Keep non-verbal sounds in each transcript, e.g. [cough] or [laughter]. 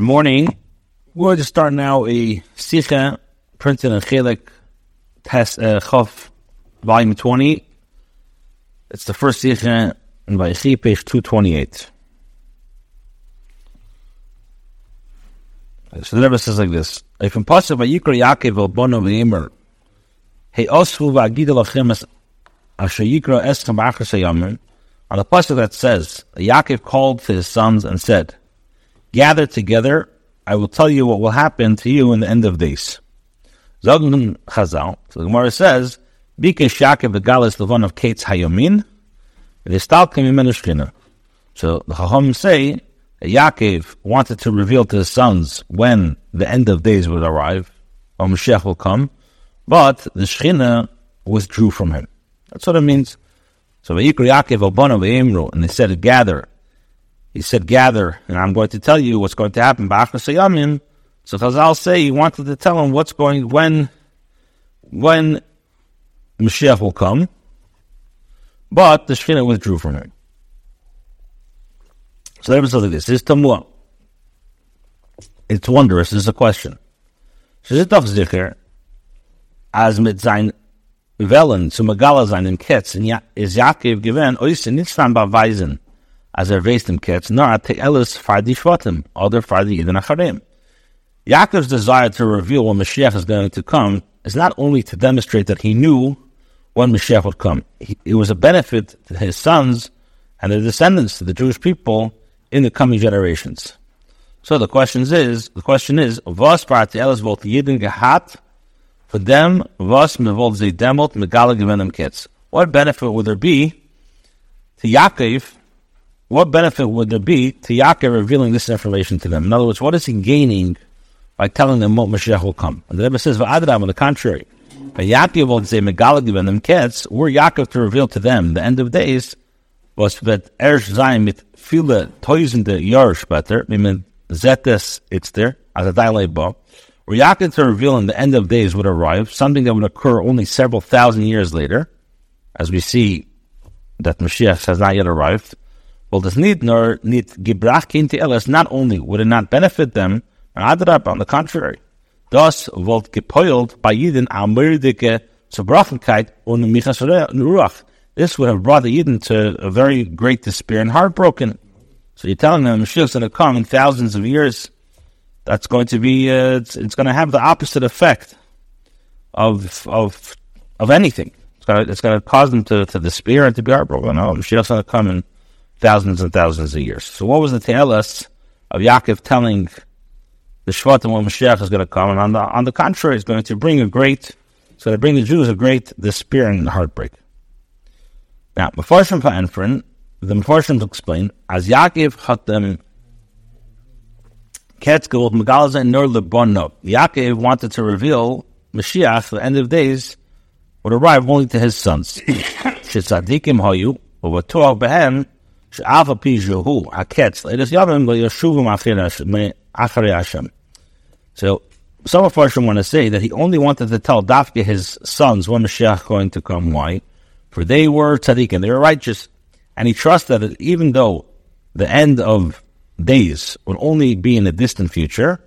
Good morning. We're going to start now a Sikha printed in Chelik Test uh, Chof, volume 20. It's the first Sikha in Vayechi, page 228. So the Rebbe says like this: If impossible, Yikra Yaakov el Bono v'Yemer, Hey Osvu v'Agida lachem es Asher Yikra Eschem Achas Hayamin. On the pasuk that says, Yaakov called to his sons and said, "Gather together. I will tell you what will happen to you in the end of days." Zogun Chazal. So the Gemara says, "Bikesh Yaakov the Galis Levon of Kates Imenishkina." So the Chacham say Yaakov wanted to reveal to his sons when the end of days would arrive, or Mashiach will come, but the Shechina withdrew from him. That's what it means. So Vayikra Yaakov Obana Ve'imru, and they said, gather. He said, gather, and I'm going to tell you what's going to happen. Ba'achas So Chazal say he wanted to tell him what's going, when, when Mashiach will come, but the Shechina withdrew from him. So let me say like this. This is. It's wondrous. This is a question. So is doch sicher, as mit sein Wellen zu Megala sein Ketz, in ja, is Yaakov oise nicht von beweisen, as er weist im Ketz, nor at Elis far die Shvatim, oder far die Eden Acharim. Yaakov's desire to reveal when Mashiach is going to come is not only to demonstrate that he knew when Mashiach would come. He, it was a benefit to his sons and their descendants, to the Jewish people, in the coming generations. So the question is, the question is, was part elas volt yidin gehat for them, was me volt ze demot megala gevenem kids. What benefit would there be to Yaakov? What benefit would there be to Yaakov revealing this information to them? In other words, what is he gaining by telling them what Mashiach will come? And the Rebbe says, "Va'adram." On the contrary, Yaakov will say megala gevenem kids. Were Yaakov to reveal to them the end of days was that erst sein mit viele tausende später, wie man zetes it's there, as a dialect book, where Yaakov to reveal in the end of days would arrive, something that would occur only several thousand years later, as we see that Mashiach has not yet arrived. Well, this need nor need gebrach kinti elas, not only would it not benefit them, adrab, on the contrary, thus volt gepoilt by Yidin amirdike Zerbrachenkeit und Michas Ruach. This would have brought the Eden to a very great despair and heartbroken. So you're telling them Mashiach's going to come in thousands of years. That's going to be, uh, it's, it's, going to have the opposite effect of of of anything. It's going to, it's going to cause them to, to despair and to be heartbroken. No, Mashiach's going to come in thousands and thousands of years. So what was the Te'elas of Yaakov telling the Shvatim when Mashiach is going to come? And on the, on the contrary, it's going to bring a great, it's going to bring the Jews a great despair and heartbreak. Now, Mefarshim Fa'anfrin, the Mefarshim explain, as Yaakov had them Ketzkel Megalaza Nur Lebono. Yaakov wanted to reveal Mashiach, the end of days, would arrive only to his sons. [laughs] Shetzadikim Hayu, Uvatuach Behem, So, some of us want to say that he only wanted to tell Dafke his sons when Mashiach going to come. Why? For they were tzaddikim, they were righteous. And he trusted that even though the end of days would only be in the distant future,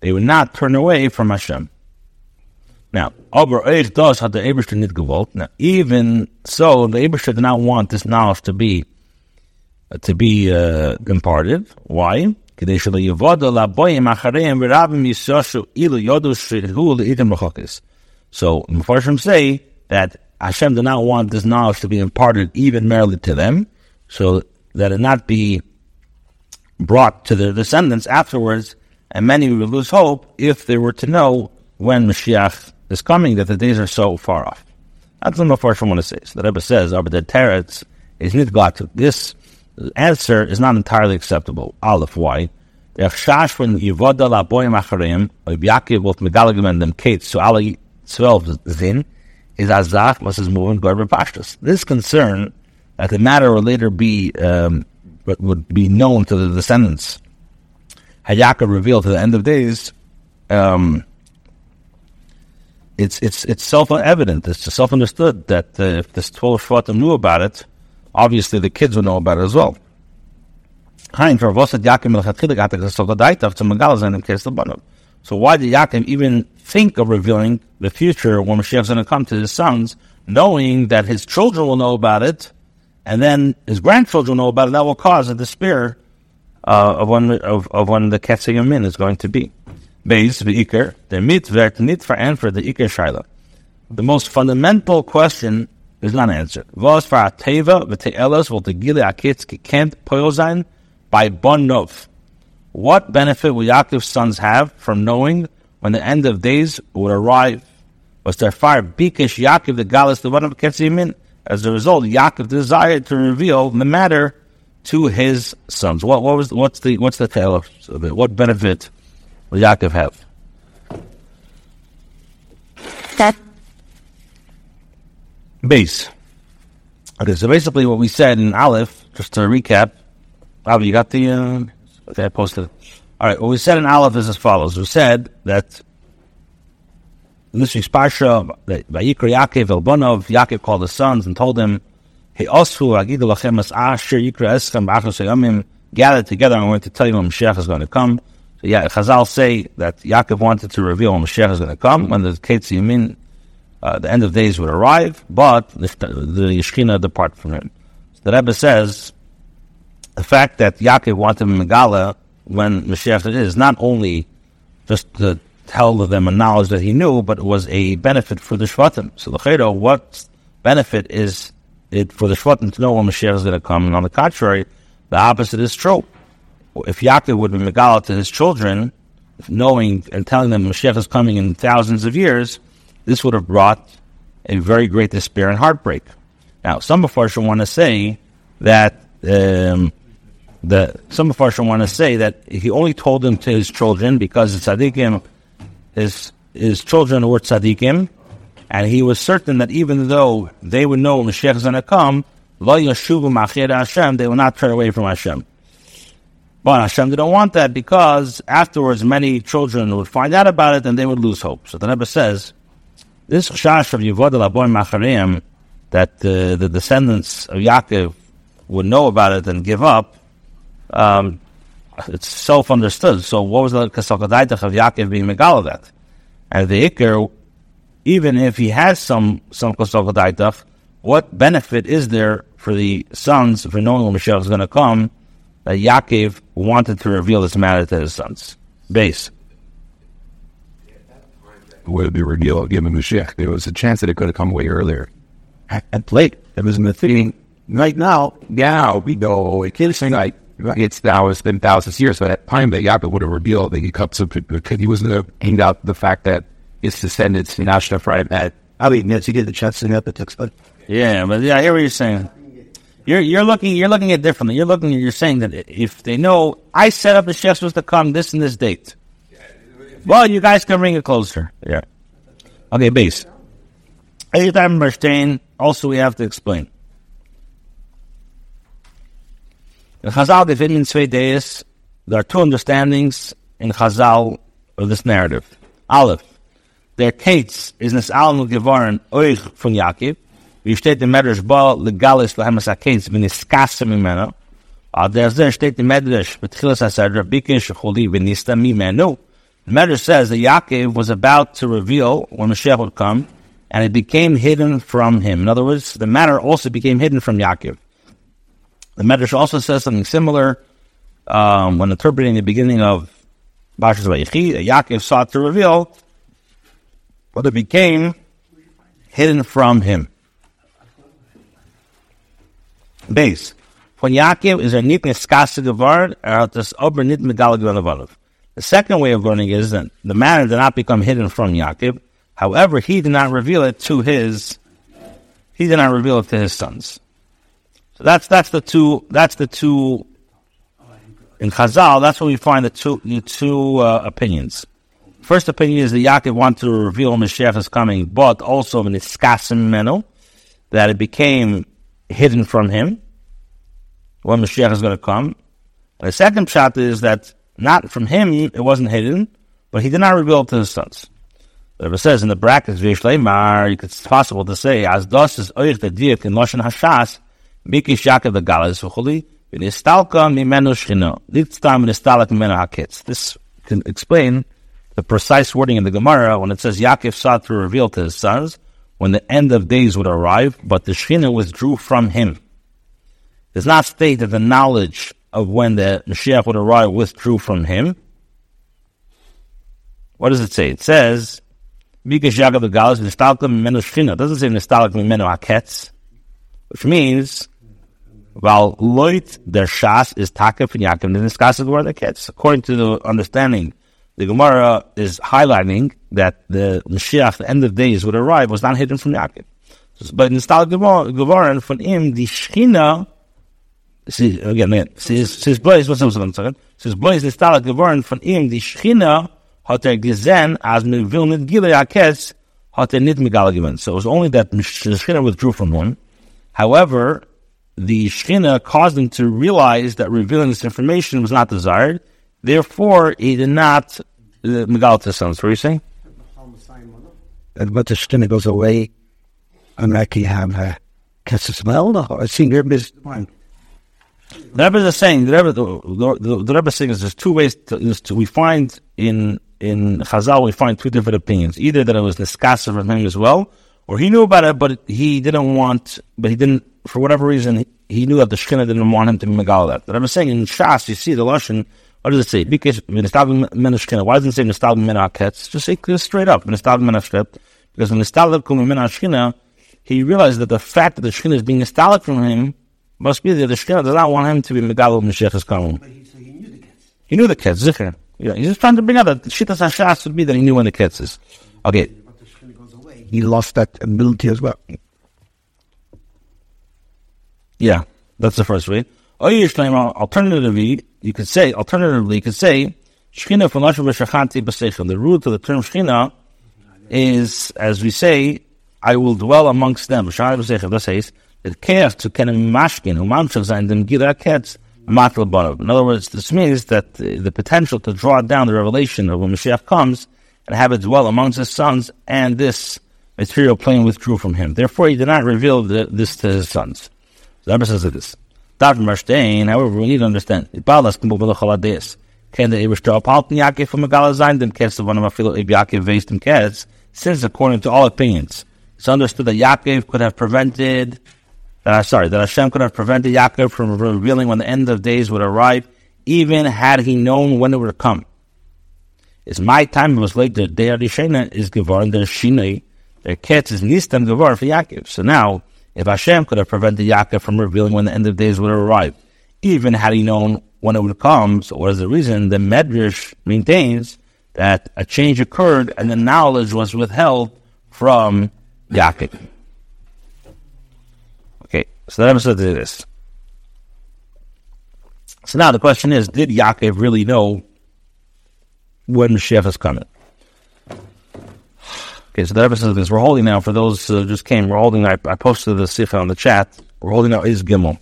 they would not turn away from Hashem. Now, Eberster nicht gewollt. Now, even so, the Eberster did not want this knowledge to be uh, to be uh, imparted. Why? So Mepharshim say that Hashem did not want this knowledge to be imparted even merely to them, so that it not be brought to their descendants afterwards, and many would lose hope if they were to know when Mashiach is coming, that the days are so far off. That's what Mepharshim want to say. So the Rebbe says, Abed Teretz is not God to this answer is not entirely acceptable. Aleph, why? If Shash when Yevoda la boyim acharim, or Yaakov wolf megalagim them kate, so Ali twelve zin, is azach was his moving garber pashtus. This concern that the matter will later be um, would be known to the descendants. Had Yaakov revealed to the end of days, um, it's it's it's self evident. It's self understood that uh, if this twelve shvatim knew about it, obviously the kids would know about it as well. So why did Yaakov even think of revealing the future when Mashiach is going to come to his sons, knowing that his children will know about it, and then his grandchildren will know about it, that will cause a despair uh, of when of, one of when the Ketziyamin is going to be. The most fundamental question is not answered. Vos for ateva v'te'elos will akitz kikent poyozain by bonov. What benefit will Yaakov's sons have from knowing when the end of days would arrive? Was there fire bikish Yaakov the galus the one of Ketzimin? As a result, Yaakov desired to reveal the matter to his sons. What, what was what's the what's the tale of it? What benefit will Yaakov have? That base. Okay, so basically what we said in Aleph, just to recap, Avi, you got the uh, okay, I posted. All right, what we said in Aleph is as follows: We said that in this week's parsha, that Vayikra Yaakov Elbonov, Yaakov called his sons and told them Hey, also, Gather together. I'm going to tell you when Mashiach is going to come. So yeah, Chazal say that Yaakov wanted to reveal when Mashiach is going to come, when the Ketzi Yamin, uh, the end of days would arrive, but the, the Yeshchina depart from him. So the Rebbe says the fact that Yaakov wanted Megala when Mashiach is not only just to tell them a knowledge that he knew, but it was a benefit for the Shvatim. So the Chedo, what benefit is it for the Shvatim to know when Mashiach is going to come. And on the contrary, the opposite is true. If Yaakov would be Megala to his children, knowing and telling them Mashiach is coming in thousands of years, this would have brought a very great despair and heartbreak. Now, some of us want to say that um, the some of us want to say that he only told them to his children because the tzaddikim, his his children were tzaddikim, and he was certain that even though they would know Mashiach is going to come, Hashem, they will not turn away from Hashem. But Hashem didn't want that because afterwards many children would find out about it and they would lose hope. So the Rebbe says, this chash of Yevodel Aboy Macharim, that uh, the descendants of Yaakov would know about it and give up, um, it's self-understood. So what was the kasakadaitach of Yaakov being Megala that? And the Iker even if he has some some kosov what benefit is there for the sons for knowing when Mashiach is going to come that Yaakov wanted to reveal this matter to his sons? Base. Would be revealed given Mashiach. There was a chance that it could have come way earlier. At late. It was in the thing. Right now, now we know it can't say like it's now it's been thousands of years, but at the time that Yaakov would have revealed that he comes up because he was going to aimed out the fact that his descendants in Ashraf right at I mean, yes, you get the chance to get the text, but yeah, but yeah, I hear what you're saying. You're you're looking you're looking at differently. You're looking you're saying that if they know I set up the chefs was to come this and this date. Well, you guys can bring it closer. Yeah. Okay, base. Anytime Merstein, also we have to explain. In Chazal, the in zwei days, there are two understandings in Chazal of this narrative. Aleph, der Kates is nes allen geworden euch von Jakob. Wie steht im Medrash ba legalis lehemas ha-Kates bin iskasse mimeno. Ad uh, der zeh steht im Medrash betchilas ha-Sedra bikin shechuli v'nista mimeno. The Medrash says that Yaakov was about to reveal when Mashiach would come, and it became hidden from him. In other words, the matter also became hidden from Yaakov. The Medrash also says something similar um, when interpreting the beginning of Bashas Vayechi, Yaakov sought to reveal but it became hidden from him. Base. When Yaakov is a gevar, or this ober nit megal The second way of learning is that the matter did not become hidden from Yaakov. However, he did not reveal it to his, he did not reveal it to his sons. So that's, that's the two, that's the two, in Chazal, that's where we find the two, the two uh, opinions. First opinion is that Yaakov wanted to reveal Mashiach is coming, but also in Iskasim Menu, that it became hidden from him when Mashiach is going to come. The second shot is that not from him, it wasn't hidden, but he did not reveal it to his sons. But It says in the brackets, it's possible to say, as das is oich the diak in Lashon Hashas, Bikish Yaakov the Galas, V'nistalka mimenu shchina. Litztam v'nistalak mimenu haketz. This can explain the precise wording in the Gemara when it says Yaakov sought to reveal to his sons when the end of days would arrive, but the Shekhinah withdrew from him. It does not state that the knowledge of when the Mashiach would arrive withdrew from him. What does it say? It says, Because Yaakov the Galas Nistalka Mimenu Shekhinah. It doesn't say Nistalka Mimenu Haketz, which means while loit der shas is takef and yakim, the niskas is where the kids. According to the understanding the Gemara is highlighting that the Mashiach, the end of days, would arrive was not hidden from Yaakov. But in Stal Gemara, from him, the Shechina, see, again, again, says, says Blaise, what's the second? Says Blaise, the Stal Gemara, from him, the Shechina, hat er gesehen, as me will nicht gile Yakes, hat er nicht megala given. So it was only that the Shechina withdrew from one. However, the Shechina caused him to realize that revealing this information was not desired, Therefore, he did not uh, megal to sons. What are you saying? But the skin goes away, and I can have a catch the smell. I see your business. The Rebbe is saying the Rebbe, the, the, the Rebbe is saying there's two ways to, to, we find in in Chazal we find two different opinions. Either that it was Niskasa from him as well, or he knew about it, but he didn't want, but he didn't for whatever reason he, knew that the Shekhinah didn't want him to be Megal that. Rebbe is saying in Shas you see the Lashon what does it say? Because why doesn't it say Nistalb min haketz? Just say straight up, Nistalb min Because when min hashkina, he realized that the fact that the shkina is being Nistalb from him must be that the shkina does not want him to be Megalov Mashiach's Kamum. He knew the ketz, Zikr. Yeah, he's just trying to bring out that Shittas Hashas would be that he knew when the ketz is. Okay. He lost that ability as well. Yeah, that's the first way. Oh, alternatively, you could say, alternatively, you could say, Shechina from Lashon B'Shachanti B'Seichel. The root of the term Shechina is, as we say, I will dwell amongst them. B'Seichel, das heißt, that chaos to kenem mashkin, umamshach sein dem gira ketz, matel barav. In other words, this means that the, the potential to draw down the revelation of when Mashiach comes and have it dwell amongst his sons, and this material plane withdrew from him. Therefore, he did not reveal the, this to his sons. So the Rebbe says this. However, we need to understand. Can. Can the from of one of since according to all opinions, it's understood that Yaakov could have prevented, uh, sorry, that Hashem could have prevented Yaakov from revealing when the end of days would arrive, even had he known when it would come. It's my time, it was late, the day of Rishena is Gevar, their Shinei, their Ketz is Nistan Gevar for Yaakov. So now, if Hashem could have prevented Yaakov from revealing when the end of days would arrive, even had he known when it would come, so what is the reason? The Medrash maintains that a change occurred and the knowledge was withheld from Yaakov. Okay, so that is this. So now the question is, did Yaakov really know when Mashiach is coming? Okay, so the episode is we're holding now for those who just came. We're holding. I, I posted the sifa on the chat. We're holding out is Gimel.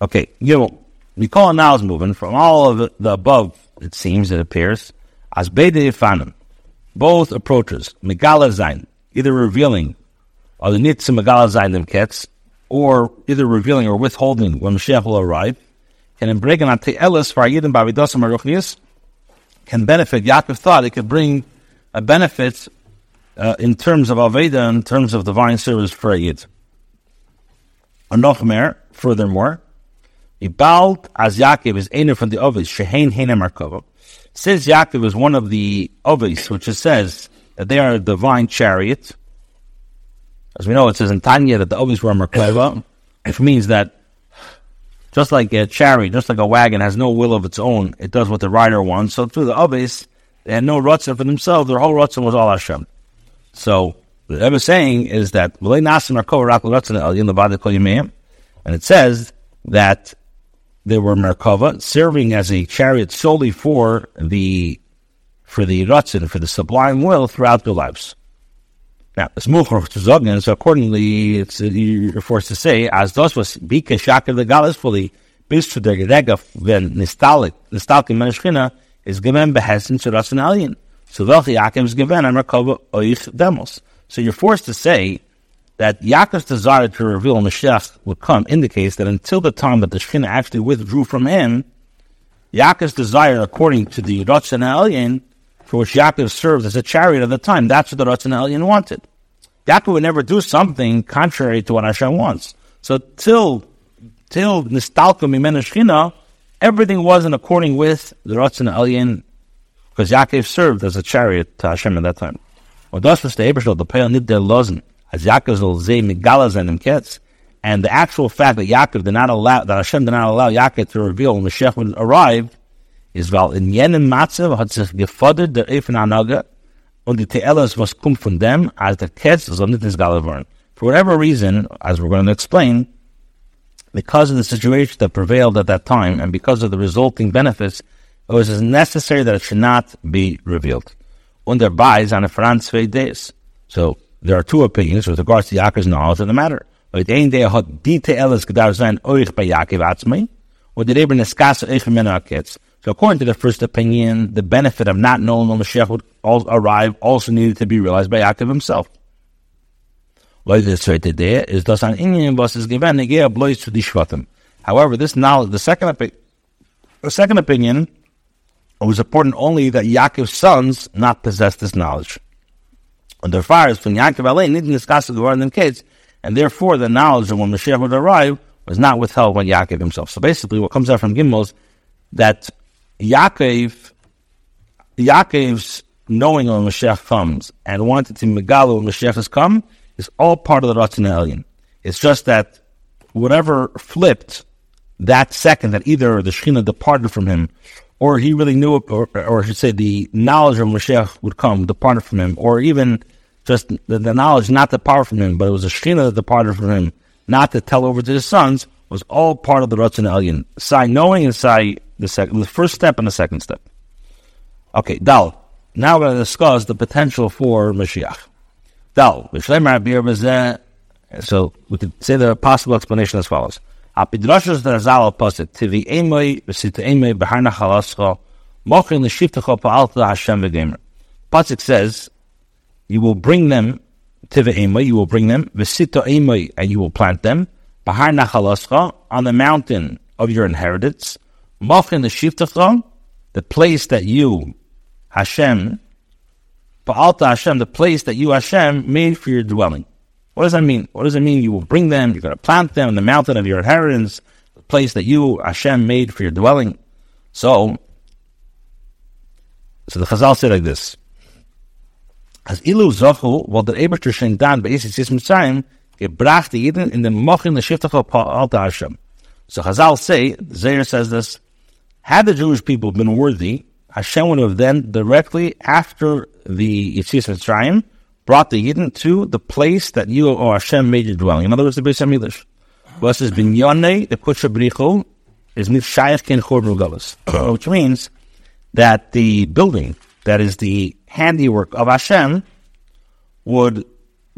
Okay, Gimel. We call now is moving from all of the above. It seems it appears as Beide Ifanim, both approaches Megala Zain, either revealing or the Nitz Megala Zain them kets, or either revealing or withholding when Mashiach will arrive. Can in breaking on Te'elis for Yidin Bavidosam Aruchnius can benefit. Yaakov thought it could bring a benefit uh, in terms of Aveda, in terms of divine service for a Yid. Anochmer, furthermore, Ibalt as Yaakov is einer from the Ovis, Shehein Heina Markova. Since Yaakov is one of the Ovis, which it says that they are a divine chariot, as we know, it says in Tanya that the Ovis were Merkava, which means that just like a chariot, just like a wagon has no will of its own, it does what the rider wants. So through the Abbas, they had no rutzah for themselves. Their whole rutzah was all Hashem. So what I'm saying is that and it says that they were Merkava, serving as a chariot solely for the for the Ratzin, for the sublime will throughout their lives. Now, it's muchar to zogin, so accordingly, it's, uh, you're forced to say, as das was bika shaka the galas fully, bis to der gerega wenn nistalik, nistalik in menschchina, is given behessen to rasen alien. So welche Yaakov is given, I'm recover oich demos. So you're forced to say that Yaakov's desire to reveal Mashiach would come indicates that until the time that the Shekhinah actually withdrew from him, Yaakov's desire, according to the Ratzon Elyon, for which Yaakov served as a chariot at the time, that's what the Ratzon Elyon wanted. Yaakov would never do something contrary to what Hashem wants. So till till Nistalka Mimena Shechina, everything wasn't according with the Ratzon Elyon, because Yaakov served as a chariot to Hashem at that time. Or was the the and. And the actual fact that Yaakov did not allow, that Hashem did not allow Yaakov to reveal when Mashiach would arrive, is weil in jenem Matzev hat sich gefordert der Efen Anaga, und die Te'elas was kum von dem, als der Ketz soll nicht ins Galavern. For whatever reason, as we're going to explain, because of the situation that prevailed at that time, and because of the resulting benefits, it was necessary that it should not be revealed. Und der Beis on a er Franz days. So, there are two opinions with regards to Yaakov's knowledge of the matter. Uit één day had die Te'elas gedaan zijn oich by Yaakov atzmei, or did Abraham eskas oich mena ketz. So according to the first opinion, the benefit of not knowing when Mashiach would arrive also needed to be realized by Yaakov himself. However, this knowledge, the second, opi- the second opinion, was important only that Yaakov's sons not possess this knowledge. And the fires from Yaakov Alein didn't discuss the kids, and therefore the knowledge of when Mashiach would arrive was not withheld by Yaakov himself. So basically, what comes out from Gimel is that Yaakov, Yaakov's knowing when Mashiach comes and wanting to megalo when Mashiach has come is all part of the Ratzon Elyon. It's just that whatever flipped that second that either the Shekhinah departed from him, or he really knew, or, or I should say, the knowledge of Mashiach would come departed from him, or even just the, the knowledge not depart from him, but it was a Shekhinah that departed from him, not to tell over to his sons, was all part of the Ratzon Elyon. Sai knowing and Sai the second, the first step and the second step. Okay, Dal. Now we're going to discuss the potential for Mashiach. Dal. So we could say the possible explanation as follows. Apidrashas the tivi. Pasuk says, you will bring them tiva emoi, you will bring them v'sita emoi, and you will plant them b'harna chalascha on the mountain of your inheritance Mochin the Shiftacha, the place that you, Hashem, Ba'alta Hashem, the place that you, Hashem, made for your dwelling. What does that mean? What does it mean? You will bring them, you're going to plant them in the mountain of your inheritance, the place that you, Hashem, made for your dwelling. So, so the Chazal said like this. As ilu zochu, while the Eberter shen dan be'esis yis mitzrayim, gebracht Eden in the mochin the shiftacha pa'alta Hashem. So Chazal say, Zayer says this, had the Jewish people been worthy, Hashem would have then directly after the Yitzias Mitzrayim brought the Yidden to the place that you or Hashem made your dwelling. In other words, the Beis Hamikdash. Versus Binyane, the Kutsha Bricho, is Mishayach Ken Chor uh-huh. which means that the building that is the handiwork of Hashem would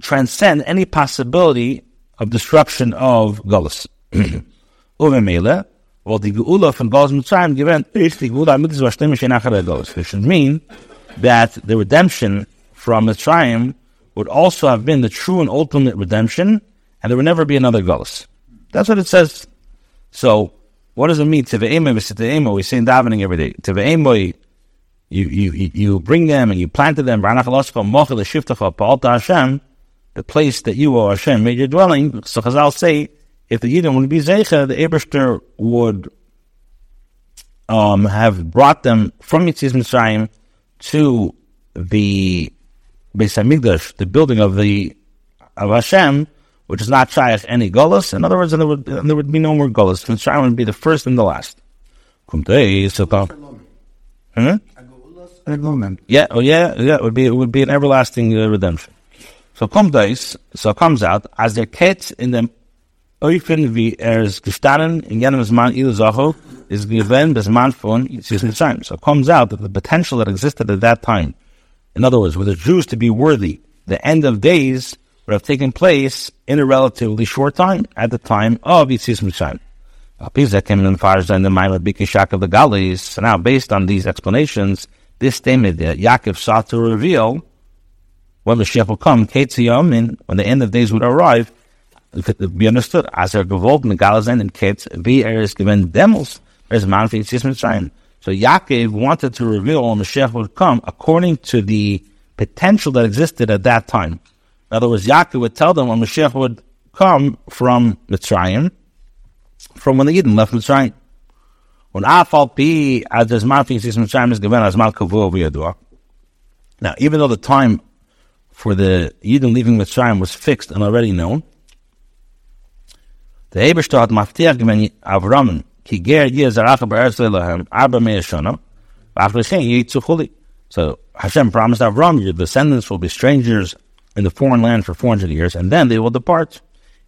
transcend any possibility of destruction of Gullus. [clears throat] Uvemele, well, the Geula from Gauls Mitzrayim given the Geula Mitzvah Shtem Shenachar Gauls. Which should mean that the redemption from Mitzrayim would also have been the true and ultimate redemption, and there would never be another Gauls. That's what it says. So, what does it mean? Tive'ema v'site'ema, we say in davening every day. Tive'ema, you, you, you bring them and you planted them, the place that you, O Hashem, made your dwelling. So Chazal say, if the Yidden would be Zeicha, the Eberster would um, have brought them from Yitzias Mitzrayim to the Beis Hamikdash, the building of the of Hashem, which is not Shaykh any Golas. In other words, there would, there would be no more Golas. Mitzrayim would be the first and the last. Hmm? Yeah, oh yeah, yeah. It would be it would be an everlasting uh, redemption. So come days, so comes out as their kids in the Oifen wie er ist gestanden in jenem Zman Il Zacho is given the Yitzias Mitzrayim. So it comes out that the potential that existed at that time, in other words, for the Jews to be worthy, the end of days would have taken place in a relatively short time, at the time of Yitzias Mitzrayim. That came in far in the of Bikishak of the Galis. So now, based on these explanations, this statement that Yaakov sought to reveal when the Mashiach will come, Ketziyam, when the end of days would arrive, understood as er gewollt Megalazain and Ketz, wie er is given demos, is man for Mitzrayim. So Yaakov wanted to reveal when Mashiach would come according to the potential that existed at that time. In other words, Yaakov would tell them when Mashiach would come from Mitzrayim, from when the Yidden left Mitzrayim. When Afal Pi, as there's man for Mitzrayim is given as Mal Kavu Now, even though the time for the Yidden leaving Mitzrayim was fixed and already known, the Eberster maftiach gewen Avram ki ger ye zarach be'eretz lehem arba mei shana saying yitzu. So Hashem promised Avram, your descendants will be strangers in the foreign land for 400 years, and then they will depart.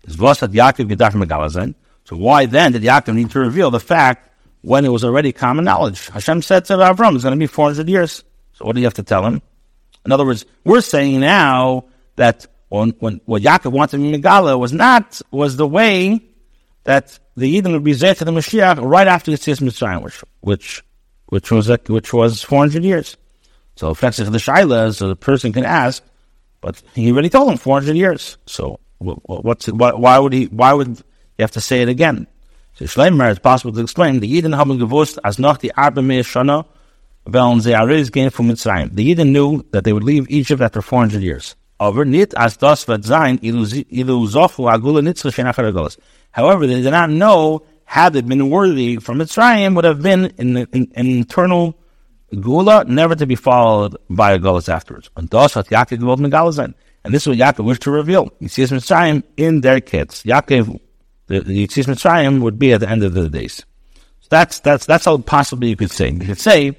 Is Vosat Yaakov Gedach Megalazen. So why then did Yaakov need to reveal the fact when it was already common knowledge? Hashem said to Avram, it's going to be 400 years. So what do you have to tell him? In other words, we're saying now that when, when what Yaakov wanted in Megala was not, was the way that the Yidden would be Zayt to the Mashiach right after the Tzis Mitzrayim, which, which, which was, which was 400 years. So if that's the Shaila, so the person can ask, but he already told him 400 years. So what's why, would he, why would you have to say it again? So Shleimer, it's possible to explain, the Yidden haben gewusst, as noch die Arbe Mea Shana, weil sie Ariz gehen from Mitzrayim. The Yidden knew that they would leave Egypt after 400 years. Aber nicht as das wird sein, ilu zochu agula nitzre shenachar However, they did not know had they been worthy from Mitzrayim would have been in an in, in internal Gula, never to be followed by a Gulas afterwards. And this is what Yaakov wished to reveal. See Mitzrayim in their kids. Yaakov, the, Yitzis Mitzrayim would be at the end of the days. So that's, that's, that's how possibly you could say. You could say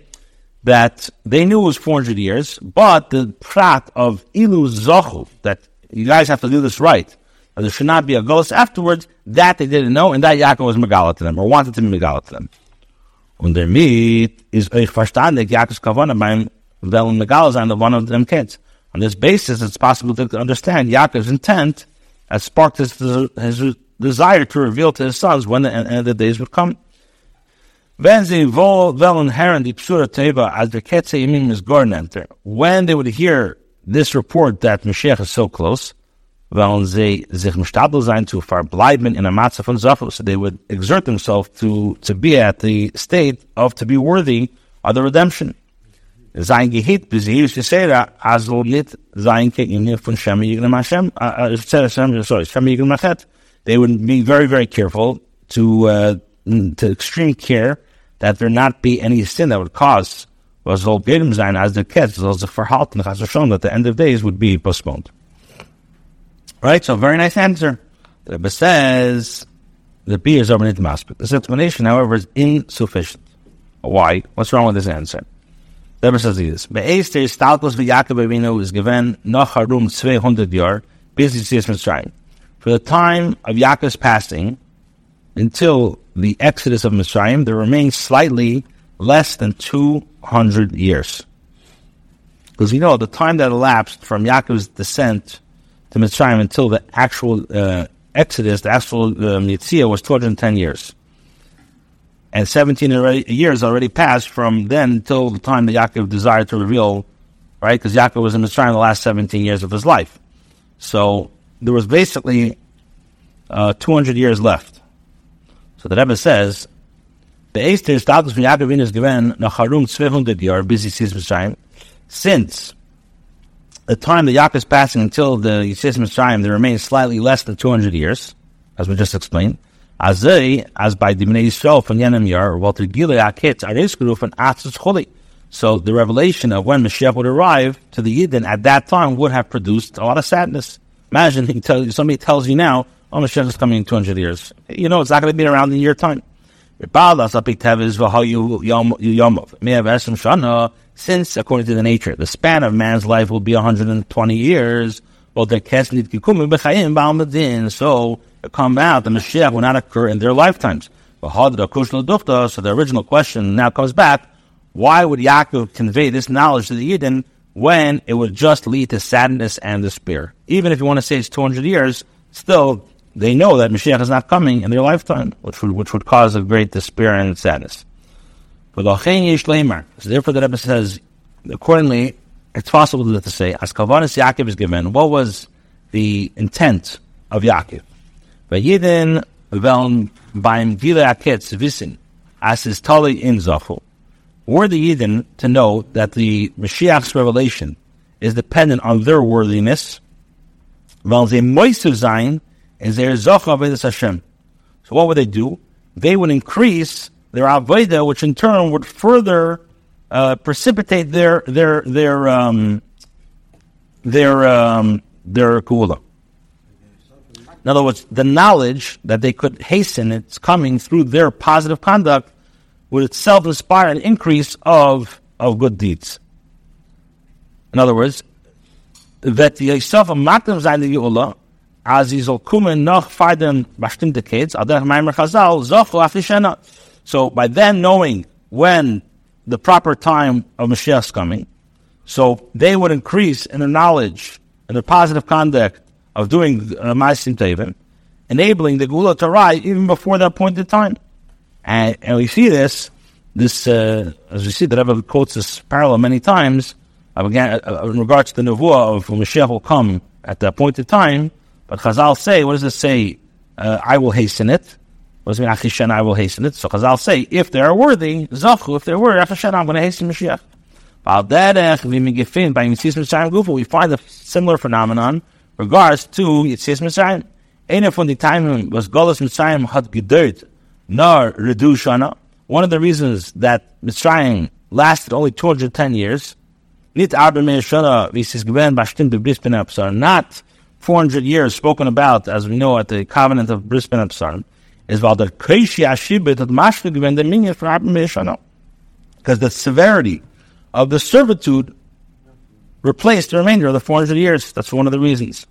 that they knew it was 400 years, but the prat of Ilu Zochu, that you guys have to do this right, there should not be a ghost afterwards, that they didn't know, and that Yaakov was Megala to them, or wanted to be Megala to them. Und damit ist euch verstandig, Jakob's Kavana beim Wellen Megal sein, one of them kids. On this basis, it's possible to understand Yaakov's intent has sparked his, his desire to reveal to his sons when the end of the days would come. As der when they would hear this report that Mashiach is so close, wollen sie sich mstadel sein zu verbleiben in a matzah von Zafus. So they would exert themselves to, to be at the state of to be worthy of the redemption. Sein gehit, bis hier ist die Sera, also nicht sein kein von Shem Yiglam Hashem, uh, uh, sorry, Shem Yiglam Machet. They would be very, very careful to, uh, to extreme care that there not be any sin that would cause was all Gedem sein as the kids, as the verhalten, as shown that the end of days would be postponed. Right? So very nice answer. The Rebbe says the B is over into aspect. This explanation, however, is insufficient. Why? What's wrong with this answer? The Rebbe says this. Be'ester stalkos v'Yaakov Avinu is given noch harum 200 yar bis Yitzias Mitzrayim. For the time of Yaakov's passing until the exodus of Mitzrayim, there remains slightly less than 200 years. Because you know, the time that elapsed from Yaakov's descent to Mitzrayim until the actual uh, Exodus, the actual um, was 210 years. And 17 already, years already passed from then until the time that Yaakov desired to reveal, right? Because Yaakov was in Mitzrayim the last 17 years of his life. So there was basically uh, 200 years left. So the Rebbe says, the Eister status from Yaakov is given nach Harum 200 years busy Mitzrayim, since the time the Yaakov is passing until the Yisrael Mitzrayim, there remains slightly less than 200 years, as we just explained. As they, as by the Bnei Yisrael from Yenim Yar, Walter Gilei Akit, Arizkuru and Atzis Choli. So the revelation of when Mashiach would arrive to the Yidden at that time would have produced a lot of sadness. Imagine he tell, somebody tells you now, oh, Mashiach is coming in 200 years. You know, it's not going to be around in a year time since, according to the nature, the span of man's life will be 120 years, well, so it come out, the Mashiach will not occur in their lifetimes. So the original question now comes back, why would Yaakov convey this knowledge to the Yidden when it would just lead to sadness and despair? Even if you want to say it's 200 years, still, they know that Mashiach is not coming in their lifetime, which would, which would cause a great despair and sadness. So therefore, the Rebbe says, accordingly, it's possible to say, as Kavanis Yaakov is given, what was the intent of Yaakov? Vayidin veln beim Gila Aketz wissen, as is Tali in Zachul. Were the Yidden to know that the Mashiach's revelation is dependent on their worthiness, moistu sein, is their Zocha Hashem. So what would they do? They would increase their Aveda, which in turn would further uh, precipitate their their their um, their um, their kula. In other words, the knowledge that they could hasten its coming through their positive conduct would itself inspire an increase of of good deeds. In other words, that the Yisuf Matam die Geula, as soll kommen noch feiden bestimmte kids, adach meimer chazal, zochu afishena. So by then knowing when the proper time of Mashiach's coming, so they would increase in their knowledge and their positive conduct of doing uh, Ma'asim Tevim, enabling the Gula to rise even before that appointed time. And, and we see this, this uh, as we see, the Rebbe quotes this parallel many times, uh, again, uh, in regards to the Nevuah of Mashiach will come at the appointed time, but Chazal say, what does it say? Uh, I will hasten it. I will hasten it? So Chazal say, if they are worthy, Zachu, if they're worthy, Achishen, I'm going to hasten Mashiach. We find a similar phenomenon regards to Yitzis Mitzrayim. Einer von den Teimen was Golos Mitzrayim had gedört, nor Redu Shana. One of the reasons that Mitzrayim lasted only 210 years, nit Arba Meir Shana, wie es ist gewähnt, bestimmt Bris Absar, not 400 years spoken about, as we know, at the covenant of Bris Ben Absar, is weil der Kreishi Ashibit hat Maschle gewähnt, der Minion for Arba Meir Because the severity of the servitude replaced the remainder of the 400 years. That's one of the reasons.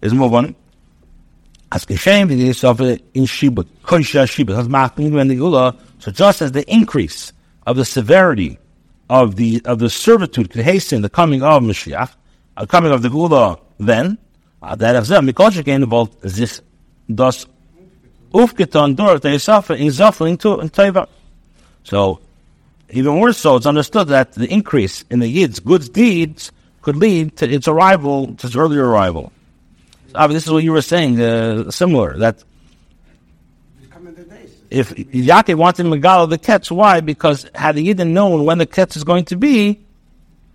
Is move on. As geshem v'yisof in shibut, koisha shibut, has machmir when the gula. So just as the increase of the severity of the of the servitude could hasten the coming of Mashiach, the coming of the gula, then uh, that of them because involved this das aufgetan dort they suffer in suffering to in teva. So even more so, it's understood that the increase in the Yid's good deeds could lead to its arrival, to its earlier arrival. So, this is what you were saying, uh, similar, that if Yaakov wanted Megala the Ketz, why? Because had the Yidden known when the Ketz is going to be,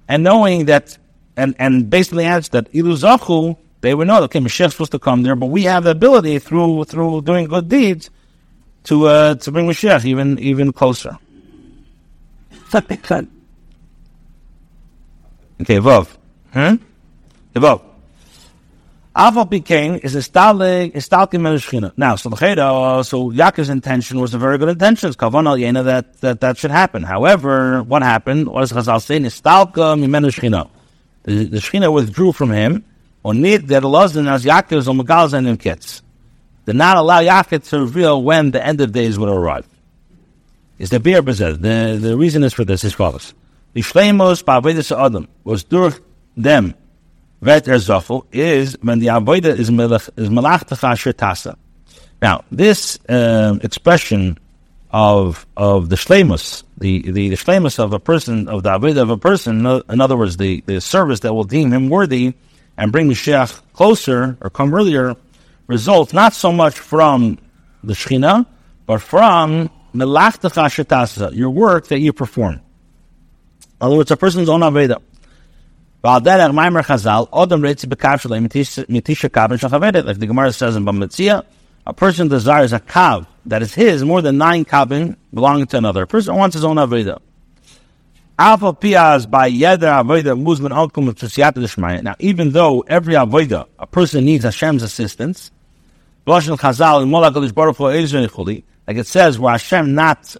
and knowing that, and, and basically answered that Ilu Zachu, they would know, okay, Mashiach's supposed to come there, but we have the ability through through doing good deeds to uh, to bring Mashiach even even closer. Okay, Vav. Hmm? Vav. Aval became is a stalig, is Melishchina. Now, so the Cheda, so Yaakov's intention was a very good intention. It's Kavan Yena that, that that should happen. However, what happened? Does Chazal say? Nistalka Mimenishchina. The, the Shechina withdrew from him. On need that Elazin as Yaakov's on Megal's and in Kitz. Did not allow Yaakov to reveal when the end of days would arrive. Is the beer bezed. The, the reason is for this is follows. The Shleimos Ba'avedis Adam was durch them vet er is when the avoida is melach is melach tasa. Now this uh, expression of of the shlemus, the the, the of a person of the avoida of a person, in other words, the, the service that will deem him worthy and bring Mashiach closer or come earlier, results not so much from the shechina, but from melach tasa, your work that you perform. In other words, a person's own avodah. Like the Gemara says in Bava Metzia, a person desires a kav that is his more than nine kavin belonging to another. A person wants his own aveda. Alpha piaz by yeder aveda muzman alkum of Now, even though every aveda a person needs Hashem's assistance, like it says, where Hashem not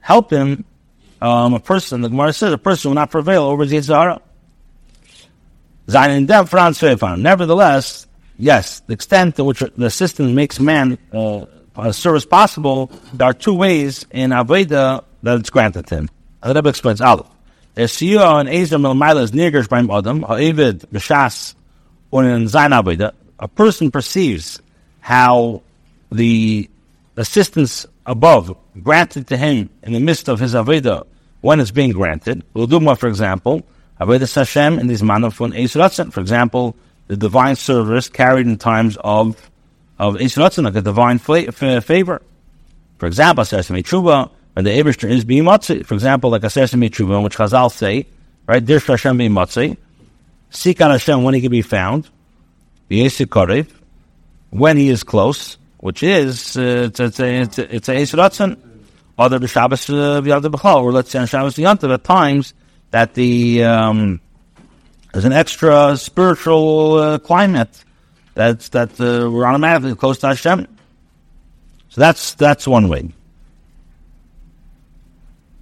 help him, um, a person, the Gemara says, a person will not prevail over his Yitzhara. Nevertheless, yes, the extent to which the assistance makes man uh, service possible, there are two ways in Aveda that it's granted him. The Rebbe explains Aleph. Beim Adam, or in Aveda. A person perceives how the assistance above granted to him in the midst of his Aveda when it's being granted. Uduma, for example, Avodas Hashem in these manner Eis For example, the divine service carried in times of of like a divine favor. For example, Sesame Tshuva, when the Abishter is being. For example, like a Sesame Tshuva, which Chazal say, right, Dir Hashem being. Seek out Hashem when he can be found. The Karev, when he is close, which is, uh, it's, it's, a, it's, a, it's a. Other B'Shabbos uh, V'Yad B'Chal, or let's say on Shabbos at times, that the, um, there's an extra spiritual uh, climate that's that uh, we're automatically close to Hashem. So that's that's one way.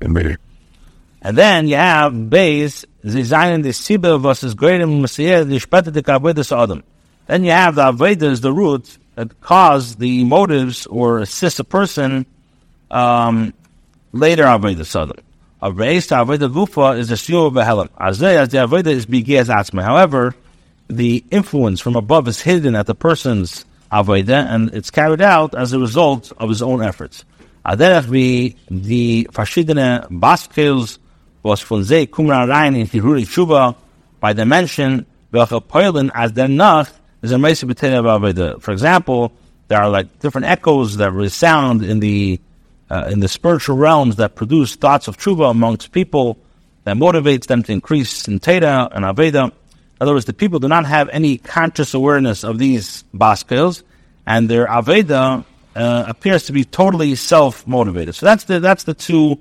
And then you have base designing the siba versus greater messiah the shpeta de kavodas adam. Then you have the avedas, the root that cause the motives or assist a person um, later avedas adam. A race to aveda gufa is a shiur behelim. As the aveda is begaz atzma. However, the influence from above is hidden at the person's avodah, and it's carried out as a result of his own efforts. Aderach wie die verschiedene Baskels, was von sie kumra rein in Hiruri Tshuva, by the mention, welche Peulen as der Nacht is a Meise B'Tei For example, there are like different echoes that resound in the uh, in the spiritual realms that produce thoughts of tshuva amongst people that motivates them to increase in Teda and Aveda. In other words, the people do not have any conscious awareness of these baskils, and their Aveda uh, appears to be totally self-motivated. So that's the that's the two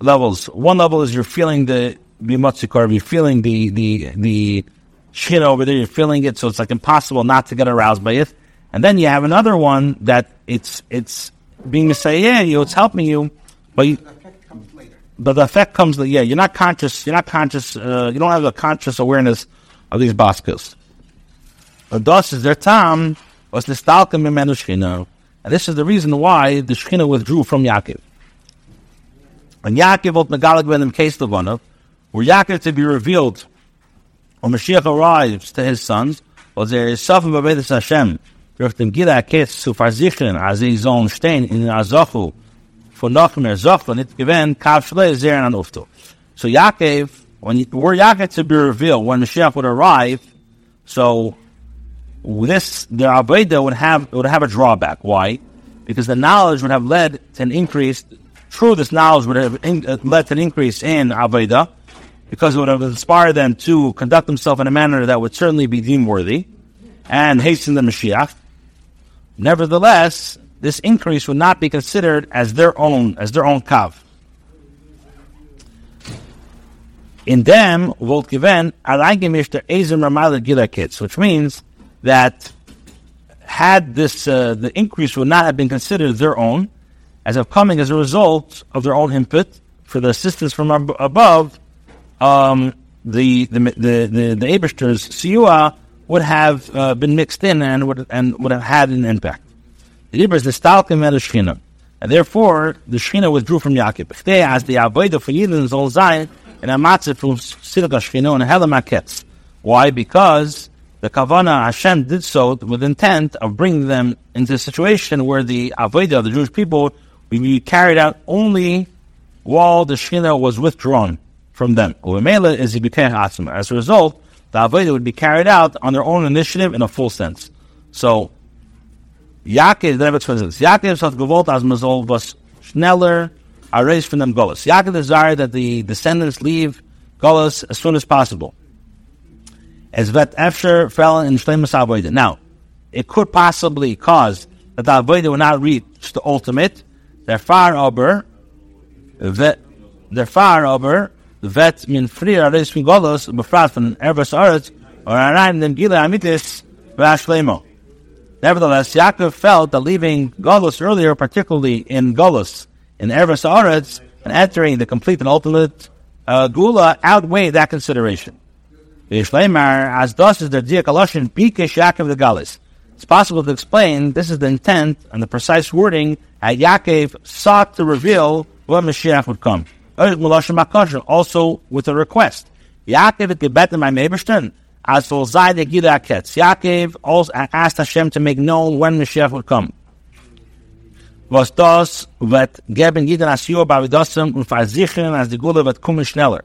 levels. One level is you're feeling the bimatzikar, you're feeling the the the shit over there, you're feeling it, so it's like impossible not to get aroused by it. And then you have another one that it's it's being a say, yeah, you, it's helping you, but you, but the effect comes. that Yeah, you're not conscious. You're not conscious. Uh, you don't have a conscious awareness of these baskets. Thus is their time was the stalker mimenu shchina. And this is the reason why the Shekhinah withdrew from Yaakov. And Yaakov would megalig ben case one were Yaakov to be revealed, when Mashiach arrives to his sons, was there is Safim Babedes Hashem, dem Gila Ketz zu versichern, als sie sollen stehen in Azochu, von noch mehr Zochu, nicht gewähnt, kav Shlei Zeren an Ufto. So Yaakov when were Yaakov to be revealed, when Mashiach would arrive, so this the Aveda would have would have a drawback. Why? Because the knowledge would have led to an increase. True, this knowledge would have in, uh, led to an increase in Aveda, because it would have inspired them to conduct themselves in a manner that would certainly be deemed worthy, and hasten the Mashiach. Nevertheless, this increase would not be considered as their own as their own kav. in them volt given which means that had this uh, the increase would not have been considered their own, as of coming as a result of their own input for the assistance from ab- above, um, the the the the, the Abishter's would have uh, been mixed in and would and would have had an impact. The Ibra the stalkim and and therefore the Shechina withdrew from Yaakov. As the avodah for Yidden Zol Zayin in a matzah from Silka Shechina and Helamaketz. Why? Because the Kavana Hashem did so with intent of bringing them into a situation where the Avodah of the Jewish people would be carried out only while the Shekhinah was withdrawn from them. is As a result, the Avodah would be carried out on their own initiative in a full sense. So, Yaakov never explains Yaakov hat gewollt, as man was schneller are raised from them Golas. Yaakov desired that the descendants leave Golas as soon as possible. As Vet Efsher fell in Shlemus Avodah. Now, it could possibly cause that the Avodah will not reach the ultimate. Their far over, their far over, vet min frir aris fin golos befrat von ervas aretz or araim dem gila amitis v'ashlemo. Nevertheless, Yaakov felt that leaving Golos earlier, particularly in Golos, in Eretz Aretz and entering the complete and ultimate uh, Gula outweighed that consideration. As thus is the Diakaloshin Bikesh Yaakov the Galis. It's possible to explain this is the intent and the precise wording at Yaakov sought to reveal when Mashiach would come. Also with a request. Yaakov it gebetem my Mebersten as for Zayd Yaakov also asked Hashem to make known when Mashiach would come was das wird geben jeder as Jura bei Widossem und versichern, als die kommen schneller.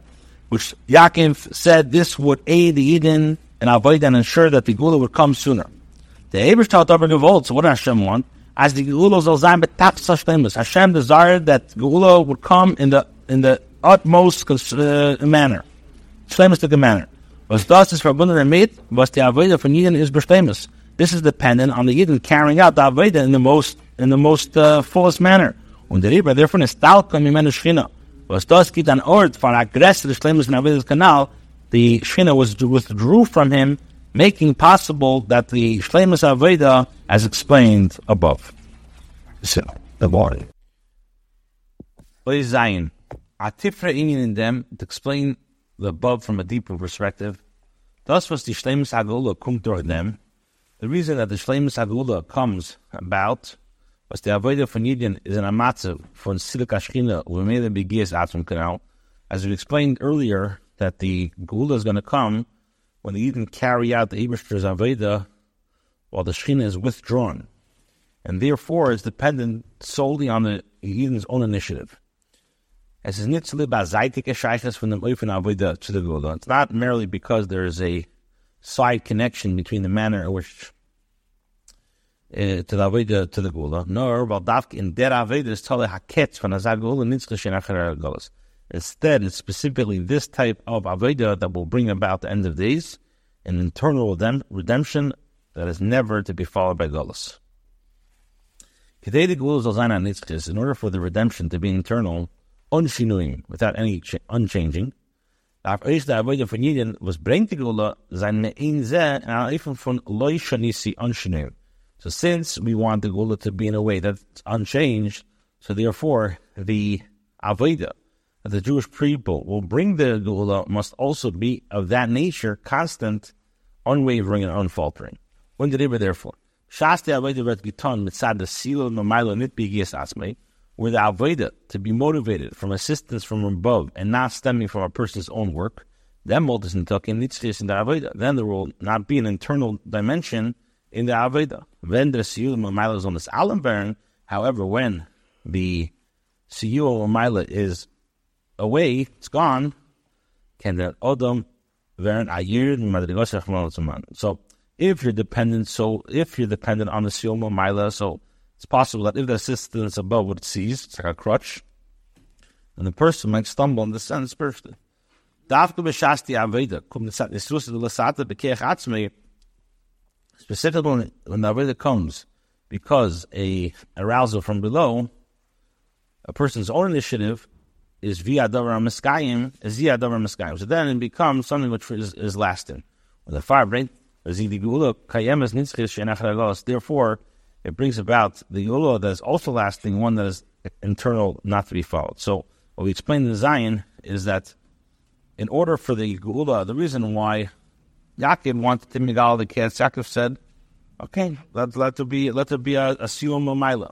Which Yaakov said this would aid the Eden and avoid and ensure that the Gula would come sooner. The Abish taught over Gevol, so what did Hashem want? As the Gula zal sein betapsas Hashem desired that Gula would come in the in the utmost uh, manner, shlemistic manner. Was das is verbunden damit, was the Avodah von Eden is bestemis. This is dependent on the Eden carrying out the Avodah in the most in the most uh, fullest manner. Und der Rebbe, therefore, ist Talka mimenu Shchina. Was das gibt an Ort von aggressive Shlemus in Avodah Kanal, the Shchina was withdrew from him, making possible that the Shlemus Avodah, as explained above. So, the body. Please, Zion. Atifra Indian in them to explain the above from a deeper perspective. Thus was the Shlemus Agula come toward them. The reason that the Shlemus Agula comes about was the Avodah von Yidin is an amatzav von Silik Ashkina Umele Begias Atum Kanal. As we explained earlier, that the Gula is going to come when the Yidin carry out the Ebershter's Avodah while the Shechina is withdrawn. And therefore is dependent solely on the Yidin's own initiative. Es ist nicht so baseitige Scheiches von dem Öfen Avodah to the Gula. It's not merely because there is a side connection between the manner in which to the Avodah to the Gula, nor weil Davk in der Avodah is tolle Haketz von der Gula nitzche nachher Gulas. Instead, it's specifically this type of Avodah that will bring about the end of days, an internal redemption that is never to be followed by Gulas. In order for the redemption to be internal, unshinuim, without any ch- unchanging. Auf Avodah von was bringt die Gula, seine ein Zeh, und Eifel von unshinuim. So since we want the Gula to be in a way that's unchanged, so therefore the that the Jewish people will bring the Gula must also be of that nature, constant, unwavering, and unfaltering. When did it therefore? Shasti vet giton mitzad the silo no milo nit bigias asmei, where the Avodah to be motivated from assistance from above and not stemming from a person's own work, then in nitzchis in the Avodah. Then there will not be an internal dimension in the Avodah. When the siyul no is on this alam however, when the siyul no is away, it's gone, can the odom veren ayir So if you're dependent, so if you're dependent on the siyul no so it's possible that if the assistance above would cease, it's like a crutch, and the person might stumble and descend spiritually. Specifically, when the Aveda comes, because a arousal from below, a person's own initiative is via davar miskayim, is via davar miskayim. So then it becomes something which is, is lasting. When the fire brain, therefore, it brings about the Yula that is also lasting, one that is internal, not to be followed. So what we explained in Zion is that in order for the Gula, the reason why Yaakov wanted to migal the kids, Yaakov said, "Okay, let let there be let there be a, a siyum maila."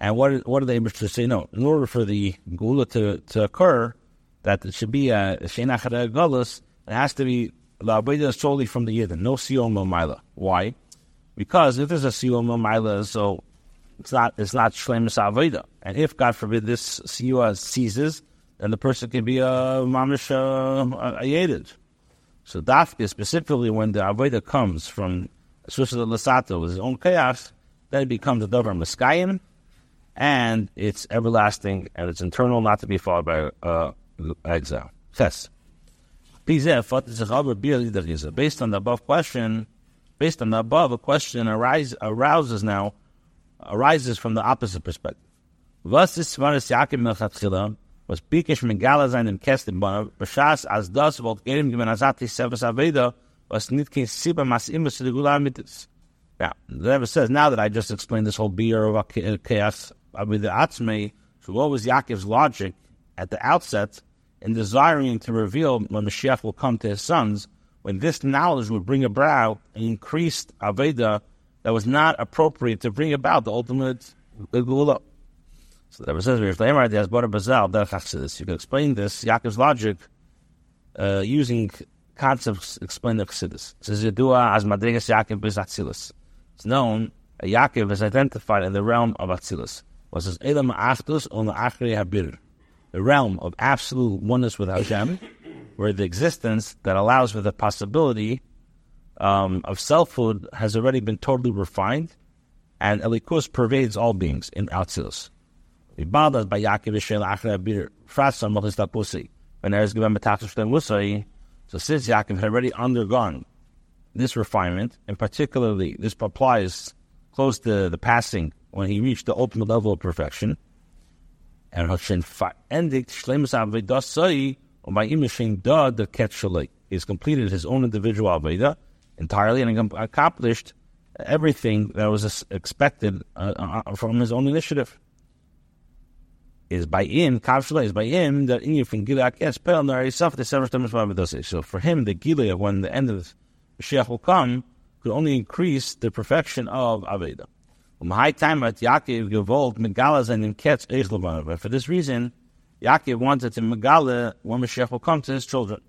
And what what are they able to say? No, in order for the Gula to, to occur, that it should be a shenachar gulas, it has to be la solely from the yidden, no siyum maila. Why? Because if there's a siyum maila, so it's not it's not shlemus aveda. And if God forbid this siwa ceases, then the person can be a mamish uh, ayedid. So dafka specifically when the aveda comes from Susa Lasato with his own chaos, then it becomes a davar miskayim, and it's everlasting and it's internal, not to be followed by uh, exile. Yes. Based on the above question, based on the above, a question arise, arouses now, arises from the opposite perspective. Was was Bikish Megala sein im Bonav, Bashas as das wollt Gerim given Azati Sevas Aveda, was nit kein Siba Mas Imus to the Gula Mitis. Now, the Rebbe says, now that I just explained this whole beer of uh, chaos uh, with the Atzmei, so what was Yaakov's logic at the outset in desiring to reveal when Mashiach will come to his sons, when this knowledge would bring about an increased Aveda that was not appropriate to bring about the ultimate Gula. So the Rebbe says, "Rishleimar has bought a bazal derech you can explain this, Yaakov's logic, uh, using concepts explained in Chassidus. It says, Yadua as Madrigas Yaakov is Atzilus. It's known that Yaakov is identified in the realm of Atzilus. Was says, Elam Achdus on the Achri Habir, the realm of absolute oneness with Hashem, where the existence that allows for the possibility um, of selfhood has already been totally refined, and Elikus pervades all beings in Atzilus. By When there is given so since Yaakov had already undergone this refinement, and particularly this applies close to the passing when he reached the ultimate level of perfection, and Hashem verendigt Shlemus Avedasai, or by Imishing Da the Ketchalei. has completed his own individual Aveda entirely and accomplished everything that was expected uh, uh, from his own initiative. Is by him, Kavshala is by him that in Gilead yes, Pel Nari suffered the seven times of So for him, the Gilead, when the end of Mashiach will come, could only increase the perfection of Aveda. Um high time at Yaakov gewollt Megalas and in Ketz But for this reason, Yaakov wanted to Megala when Mashiach will come to his children.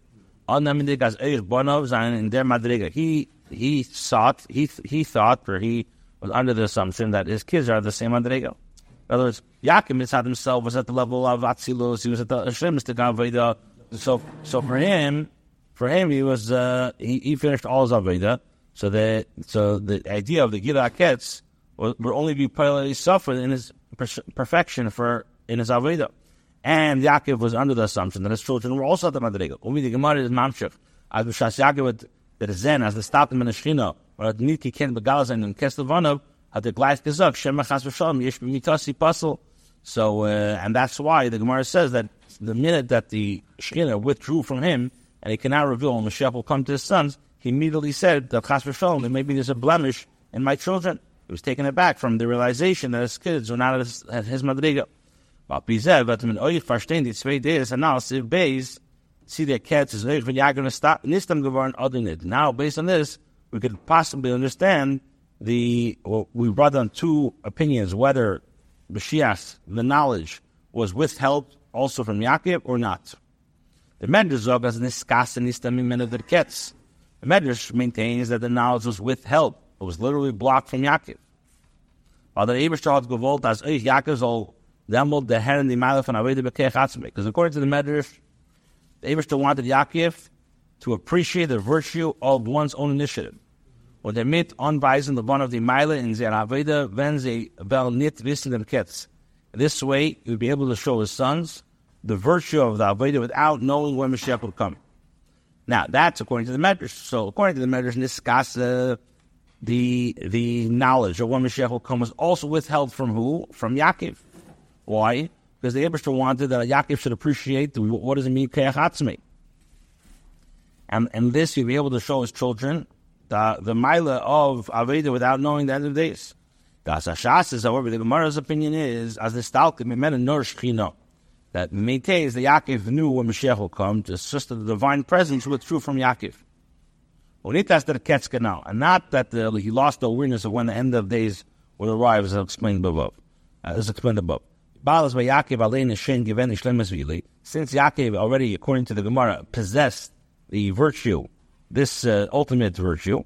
He he sought he he thought or he was under the assumption that his kids are the same Madriga. In other words, Yaakov Mitzad himself was at the level of Atzilus, he was at the Shlemistik Aveda. So so for him, for him he was uh, he, he finished all his Aveda. So the so the idea of the Gila Ketz will, will only be probably suffered in his per- perfection for in his Aveda. And Yaakov was under the assumption that his children were also at the Madriga. Umi the Gemara is Mamshech. As Yaakov that is Zen, as the stop in the Shechina, or at Niki Ken Begalazan and Kestelvanov, So, uh, and that's why the Gemara says that the minute that the Shechina withdrew from him, and he can now reveal when Mashiach will come to his sons, he immediately said that Chas V'Shalom, maybe there's a blemish in my children. He was taken aback from the realization that his kids were not at his, his Madriga. Now, based on this, we could possibly understand the, well, we brought down two opinions, whether Mashiach, the knowledge, was withheld also from Yaakov or not. The Medrash zog as niskas and nistam in the Medrash maintains that the knowledge was withheld. It was literally blocked from Yaakov. While the Ebershter hat gewollt, as euch Yaakov soll demoled the head and the mile von Aveda Bekech. Because according to the Medrash, the Ebershter wanted Yaakov to appreciate the virtue of one's own initiative. Und mit anweisen the one of the Meile in their Aveda, wenn sie wel nicht wissen dem Ketz. This way, he would be able to show his sons the virtue of the Aveda without knowing when Mashiach will come. Now, that's according to the Medrash. So, according to the Medrash, discuss uh, the the knowledge of when Mashiach will come was also withheld from who? From Yaakov. Why? Because the Abishter wanted that Yaakov should appreciate the, what does it mean, Keach And, and this he'll be able to show his children the, the Mila of Aveda without knowing the end of days. The Asashas is, however, the Gemara's opinion is, as the Stalker, Mimena Nur Shechino, that maintains the Yaakov knew when Mashiach will come, just, just the divine presence withdrew from Yaakov. And not that the, he lost the awareness of when the end of days will arrive, as explained above. As explained above. Since Yaakov already, according to the Gemara, possessed the virtue, this uh, ultimate virtue,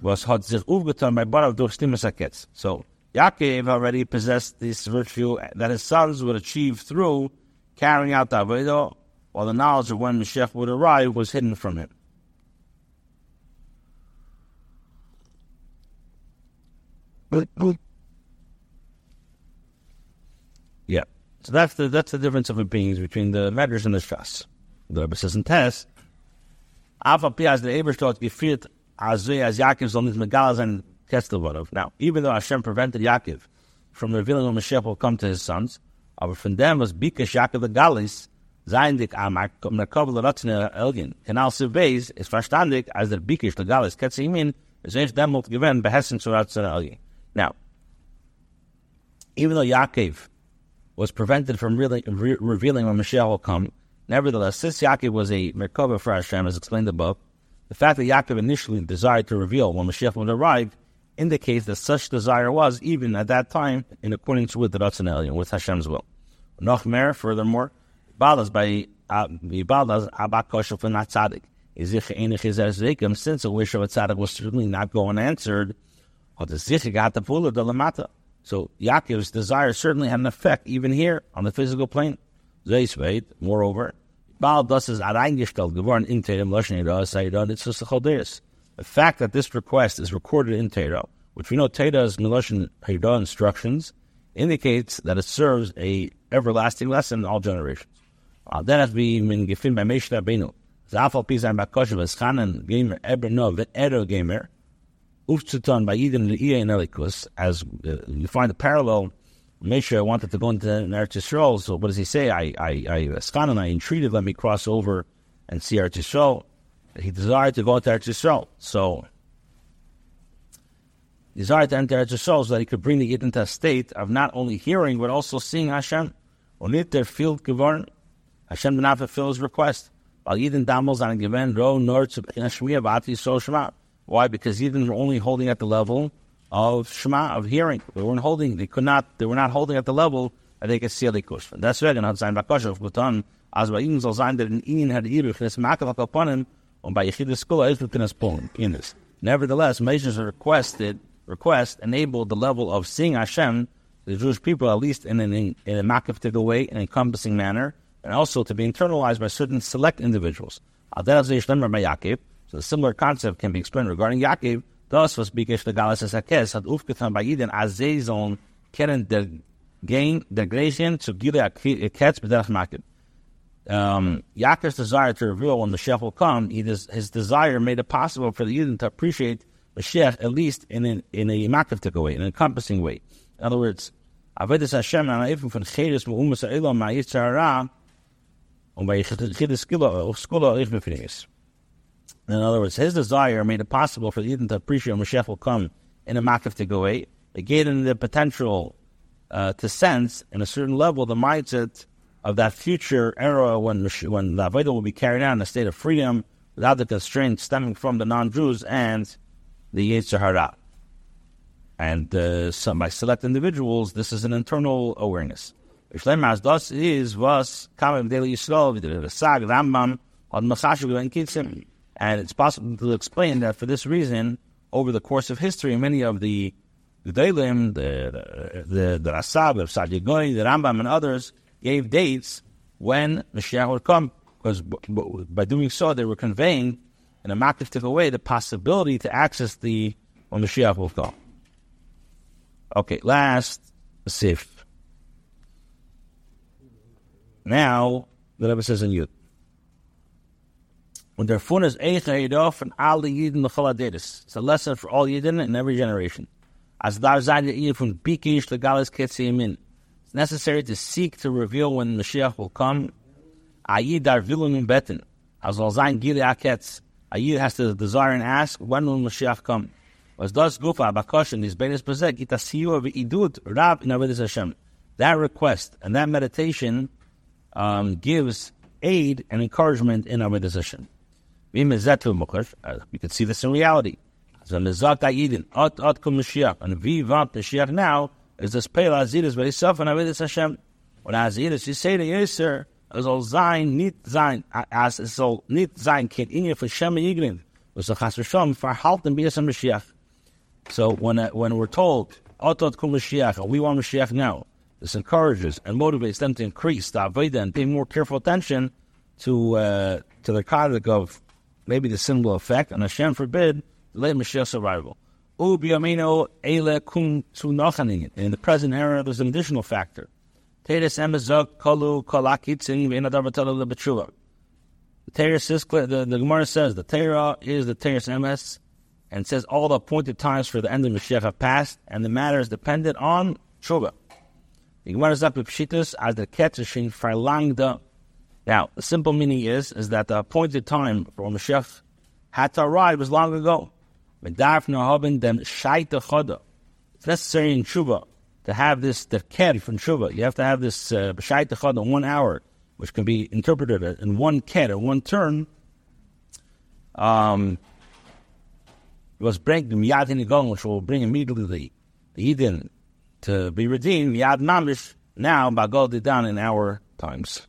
was aufgetan by Barav durch Stimasaketz. So Yaakov already possessed this virtue that his sons would achieve through carrying out the Avodah, while the knowledge of when Mashiach would arrive was hidden from him. Yeah. So that's the that's the difference of opinions between the Medrash and the Shas. The Rebbe says in Tess, Ava Piaz the Ebershtot gefiert Azui as Yaakov soll nicht megal sein Kestelvarov. Now, even though Hashem prevented Yaakov from revealing when Mashiach will come to his sons, aber von dem was Bikesh Yaakov the Galis, sein dik amak, kom na kovel ratzne Elgin. Kanal Sivbeis is verstandig, as der Bikesh the Galis ketzimin, is echt demult gewen behessen zu ratzne Elgin. Now, even though Yaakov was prevented from really re- revealing when Mashiach will come. Nevertheless, since Yaakov was a Merkava for Hashem, as explained above, the fact that Yaakov initially desired to reveal when Mashiach would arrive indicates that such desire was, even at that time, in accordance with the Ratzon with Hashem's will. Noch furthermore, Balas by uh, Balas Abakosha for not tzaddik. Since a wish of a tzaddik was certainly not going the the of the lamata. So Yaakov's desire certainly had an effect even here on the physical plane. Moreover, Baal das is areingestellt geworden in Teira, Lashon Yira, Sayyidah, it's a Chaldeus. The fact that this request is recorded in Teira, which we know Teira's Miloshin Haydah instructions, indicates that it serves a everlasting lesson in all generations. Uh, that has been gefin by Moshe Rabbeinu. Zafal Pizan Bakoshev, Eschanan Gamer, Eber No, Ero Gamer, Ufzutan by Eden Le'ia Elikus, as uh, you find a parallel. Mesha wanted to go into Eretz Yisrael, so what does he say? I, I, I, Eschanan, I entreated, let me cross over and see Eretz Yisrael. He desired to go to Eretz Yisrael. So, desired to enter Eretz Yisrael so that he could bring the Yid into a state of not only hearing, but also seeing Hashem. Onit der field geworden, Hashem did not fulfill his request. While given Shema. Why? Because Yidden were only holding at the level of Shema, of hearing. They weren't holding, they could not, they were not holding at the level that they could see a Likush. That's why hat sein Bakoshev getan, als bei ihnen soll sein, that in ihnen hat das Makel upon him, und bei Yechidus Skula ist within his pnimiyus. Nevertheless, Moses requested, request enabled the level of seeing Hashem, the Jewish people, at least in an in, in a makiftical way, an encompassing manner, and also to be internalized by certain select individuals. So a similar concept can be explained regarding Yaakov. Thus was Bikesh the Galas Hakes had aufgetan as they zone keren der gain der Gration to Gile Ketz B'derach Makib. Um, Yaakov's desire to reveal when the Shech will come, does, his desire made it possible for the Yidin to appreciate the Shech at least in an, in a way, in an encompassing way. In other words, Avedis Hashem and Aifim from Chedes Mu'umas Elam Ma'yitzara in other words, his desire made it possible for the Eden to appreciate Mashiach will come in a makif to go It gave him the potential uh, to sense, in a certain level, the mindset of that future era when when the Avodah will be carried out in a state of freedom without the constraints stemming from the non-Jews and the Yetzer Hara. And uh, some, by select individuals, this is an internal awareness. Is was Kitzim. And it's possible to explain that for this reason, over the course of history, many of the Gedalim, the the the Rasab, the Sadigoy, the Rambam, and others gave dates when Mashiach would come, because by doing so, they were conveying in a makiftic way the possibility to access the when Mashiach will come. Okay, last Sif. Now, the Rebbe says in Yud. When their fun is Eicha and all the Yidin L'chol It's a lesson for all Yidin in every generation. As from. It's necessary to seek to reveal when Mashiach will come. Ayid Dar Vilun Betin. As Al Zayin Gili Aketz. Has to desire and ask, when will Mashiach come? Was das Gufa Bakoshin, is Benes Bezek, Itasiyu Rab in Hashem. That request and that meditation um, gives aid and encouragement in our decision. We can see this in reality. And we want Mashiach now is this Pela Azidus very suffer and Avedis Hashem. When Azidus, you say to Yisr, es soll sein, nicht sein, as es soll nicht sein, kein Inge für Shem Yigrin, was the Chas Rishon, verhalten wie es Mashiach. So when, uh, when we're told, Otot Kum Mashiach, we want Mashiach now, this encourages and motivates them to increase the Aveda and pay more careful attention to uh, to the conduct of maybe the sin will affect, and Hashem forbid, the late Mashiach's arrival. In the present era, there's an additional factor. The says, the, the Gemara says the Torah is the Torah's emes, and says all the appointed times for the end of Mashiach have passed, and the matter is dependent on Tshuva. The Gemara Pshitus as the Ketzishin verlangde. Now, the simple meaning is is that the appointed time for Mashiach had to arrive was long ago. It's necessary in Tshuva to have this the ker from Tshuva. You have to have this uh, b'shait in one hour, which can be interpreted in one ker, one turn. Um, it was bring the miyad in which will bring immediately the, Eden to be redeemed, Yad Mamish, now, Bagol down in our times.